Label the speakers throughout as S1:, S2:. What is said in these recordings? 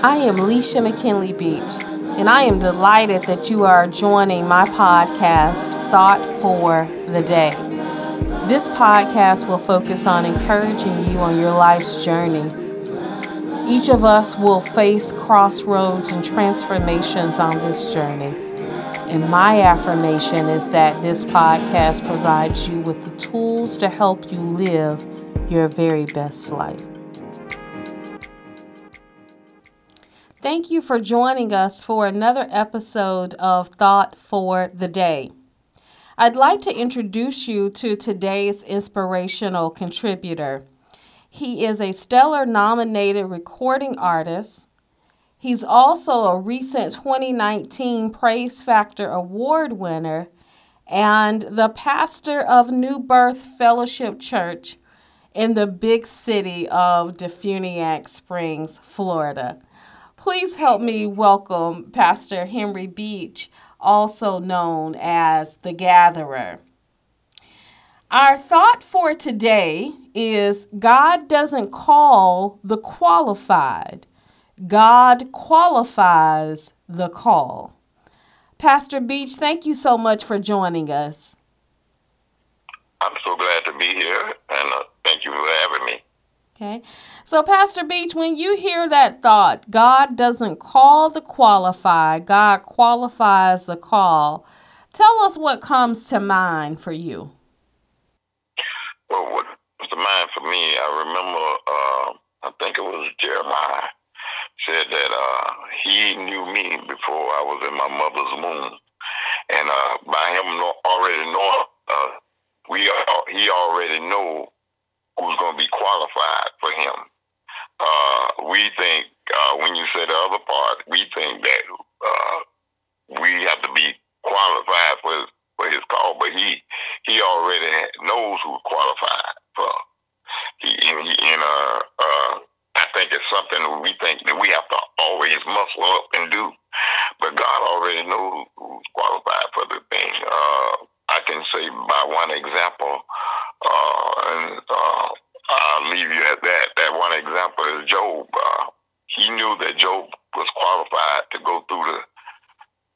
S1: I am Leisha McKinley Beach, and I am delighted that you are joining my podcast, Thought for the Day. This podcast will focus on encouraging you on your life's journey. Each of us will face crossroads and transformations on this journey. And my affirmation is that this podcast provides you with the tools to help you live your very best life. Thank you for joining us for another episode of Thought for the Day. I'd like to introduce you to today's inspirational contributor. He is a Stellar nominated recording artist. He's also a recent 2019 Prayze Factor Award winner and the pastor of New Birth Fellowship Church in the big city of Defuniak Springs, Florida. Please help me welcome Pastor Henry Beach, also known as Da' Gatherer. Our thought for today is God doesn't call the qualified, God qualifies the call. Pastor Beach, thank you so much for joining us.
S2: I'm so glad to be here, and uh, thank you for having me.
S1: Okay. So, Pastor Beach, when you hear that thought, God doesn't call the qualified, God qualifies the call. Tell us what comes to mind for you.
S2: Well, what comes to mind for me, I remember, uh, I think it was Jeremiah said that uh, he knew me before I was in my mother's womb. And uh, by him already knowing, uh, we he already know who's going to be qualified for him. Uh, we think uh, when you say the other part, we think that uh, we have to be qualified for for his call, but he he already knows who's qualified for. He, he and uh, uh, I think it's something we think that we have to always muscle up and do, but God already knows who's qualified for the thing. Uh, I can say by one example, uh, and uh, I'll leave you at that. That one example is Job. Uh, he knew that Job was qualified to go through the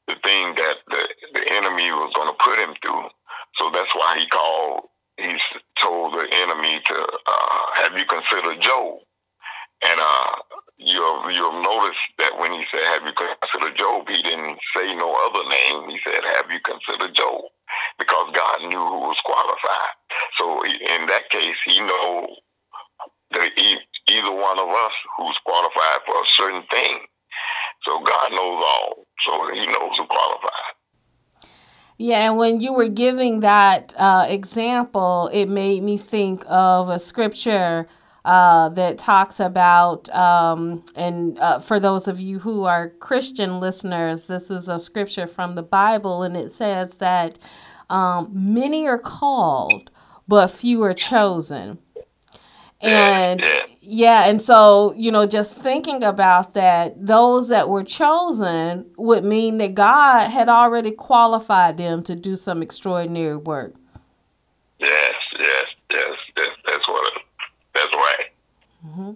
S2: the thing that the, the enemy was going to put him through. So that's why he called. He told the enemy to uh, have you consider Job. And uh, you'll you'll notice that when he said, "Have you considered Job?" He didn't say no other name. He said, "Have you considered Job?" Because God knew who was qualified. That case, He know that either one of us who's qualified for a certain thing. So God knows all. So He knows who qualified.
S1: Yeah, and when you were giving that uh, example, it made me think of a scripture uh, that talks about, um, and uh, for those of you who are Christian listeners, this is a scripture from the Bible, and it says that um, many are called, but few are chosen. And yeah, and so, you know, just thinking about that, those that were chosen would mean that God had already qualified them to do some extraordinary work.
S2: Yes, yes, yes, yes that's what that's right. Mm-hmm.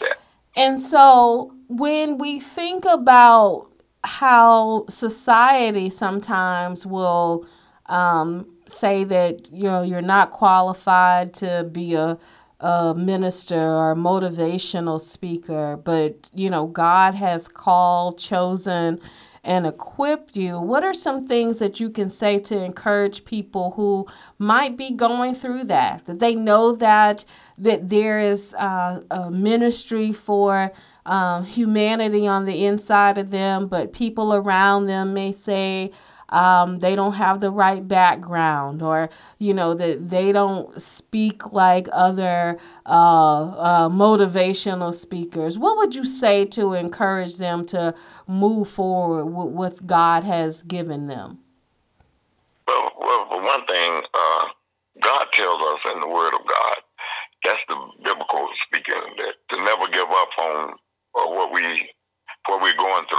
S1: Yeah. And so when we think about how society sometimes will um, say that you know you're not qualified to be a a minister or a motivational speaker, but you know, God has called, chosen, and equipped you. What are some things that you can say to encourage people who might be going through that? That they know that that there is uh, a ministry for um, humanity on the inside of them, but people around them may say, um, they don't have the right background or you know that they don't speak like other uh, uh, motivational speakers. What would you say to encourage them to move forward with what god has given them?
S2: Well, well for one thing uh, god tells us in the word of god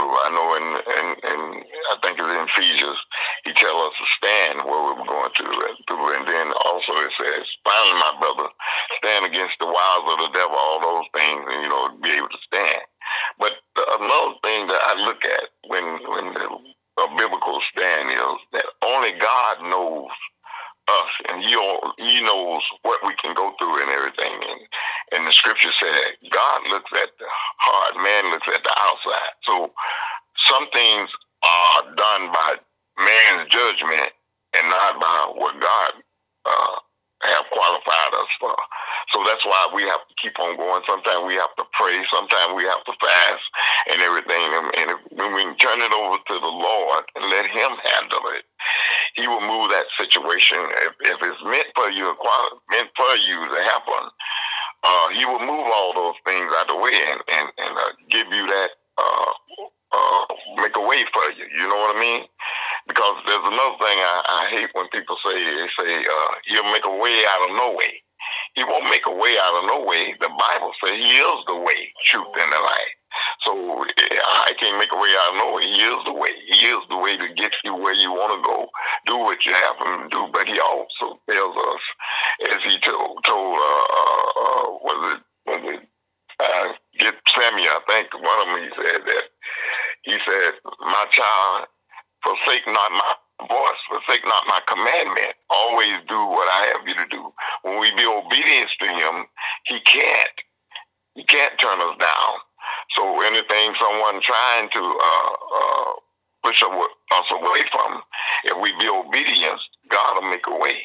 S2: through. I know in, in, in I think it's in Ephesians, he tells us to stand where we were going through, through. And then also it says, finally, my brother, stand against the wiles of the devil, all those things, and, you know, be able to stand. But the, another thing that I look at man's judgment and not by what God uh, have qualified us for. So that's why we have to keep on going. Sometimes we have to pray. Sometimes we have to fast and everything. And if, when we turn it over to the Lord and let Him handle it, He will move that situation. If, if it's meant for you, meant for you to happen, uh, He will move all those things out of the way and and, and uh, give you that. Uh, uh, make a way for you. You know what I mean? Because there's another thing I, I hate when people say they say uh, he'll make a way out of no way. He won't make a way out of no way. The Bible says he is the way, truth, and the life. So I can't make a way out of no way. He is the way. He is the way to get you where you want to go. Do what you have him do. But he also tells us, as he told, told uh, uh, uh was it, was it uh, get Samuel, I think one of them, he said that, he said, my child, forsake not my voice, forsake not my commandment. Always do what I have you to do. When we be obedient to him, he can't. He can't turn us down. So anything someone trying to uh, uh, push us away from, if we be obedient, God will make a way.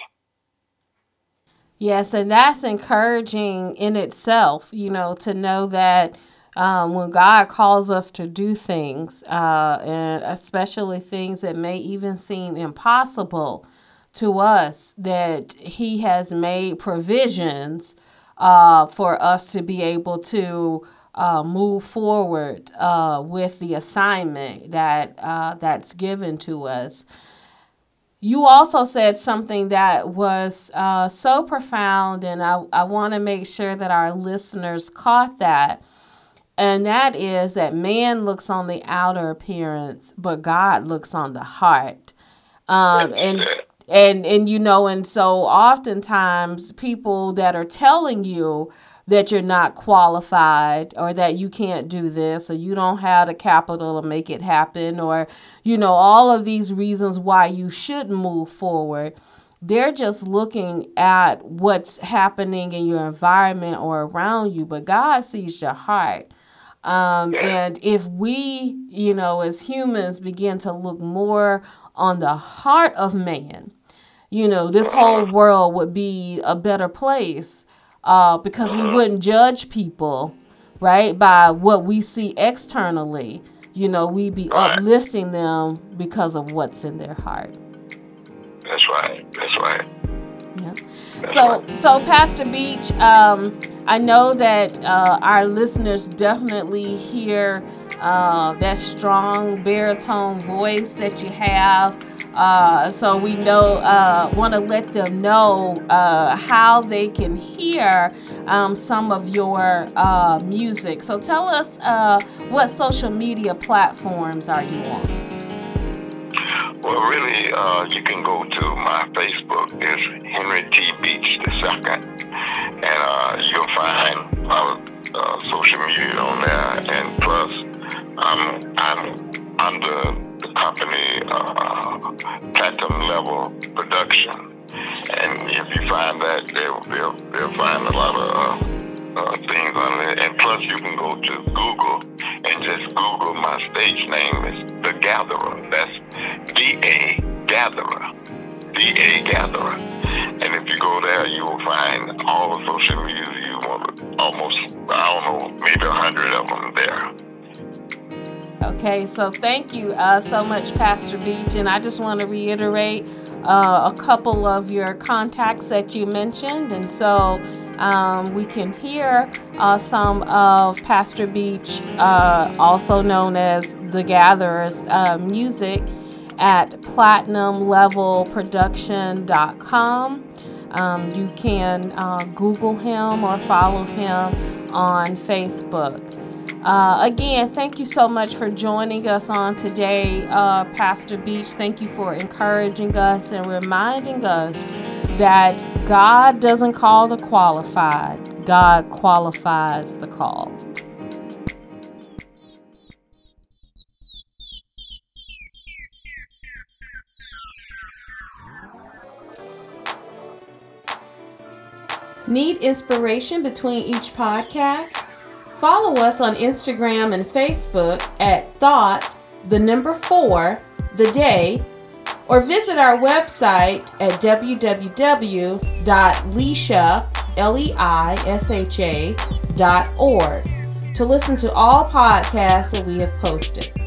S1: Yes, and that's encouraging in itself, you know, to know that um, when God calls us to do things, uh, and especially things that may even seem impossible to us, that He has made provisions uh, for us to be able to uh, move forward uh, with the assignment that uh, that's given to us. You also said something that was uh, so profound, and I, I want to make sure that our listeners caught that and that is that man looks on the outer appearance, but God looks on the heart. Um, and and and you know, and so oftentimes people that are telling you that you're not qualified or that you can't do this or you don't have the capital to make it happen or you know all of these reasons why you should move forward they're just looking at what's happening in your environment or around you but god sees your heart um, and if we, you know, as humans begin to look more on the heart of man, you know, this whole world would be a better place uh, because we wouldn't judge people, right, by what we see externally. You know, we'd be uplifting them because of what's in their heart.
S2: That's right. That's right.
S1: So, so Pastor Beach, um, I know that uh, our listeners definitely hear uh, that strong baritone voice that you have. Uh, so we know, uh, want to let them know uh, how they can hear um, some of your uh, music. So tell us what social media platforms are you on?
S2: Well, really, uh, you can go to my Facebook. It's Henry T. Beach II, and uh, you'll find our uh, social media on there. And plus, I'm I'm under the company uh, Platinum Level Production, and if you find that, they'll they'll, they'll find a lot of uh, uh, things on there. And plus, you can go to Google Google my stage name is Da' Gatherer. That's D-A Gatherer. D-A Gatherer. And if you go there, you will find all the social media you want, almost, I don't know, maybe a hundred of them there.
S1: Okay, so thank you uh, so much, Pastor Beach. And I just want to reiterate uh, a couple of your contacts that you mentioned. And so um, we can hear uh, some of Pastor Beach, uh, also known as The Gatherers, uh, music at platinumlevelproduction.com. Um, you can uh, Google him or follow him on Facebook. Uh, again, thank you so much for joining us on today, uh, Pastor Beach. Thank you for encouraging us and reminding us that God doesn't call the qualified, God qualifies the call. Need inspiration between each podcast? Follow us on Instagram and Facebook at Thought, the number four, the day, or visit our website at www.leisha.org to listen to all podcasts that we have posted.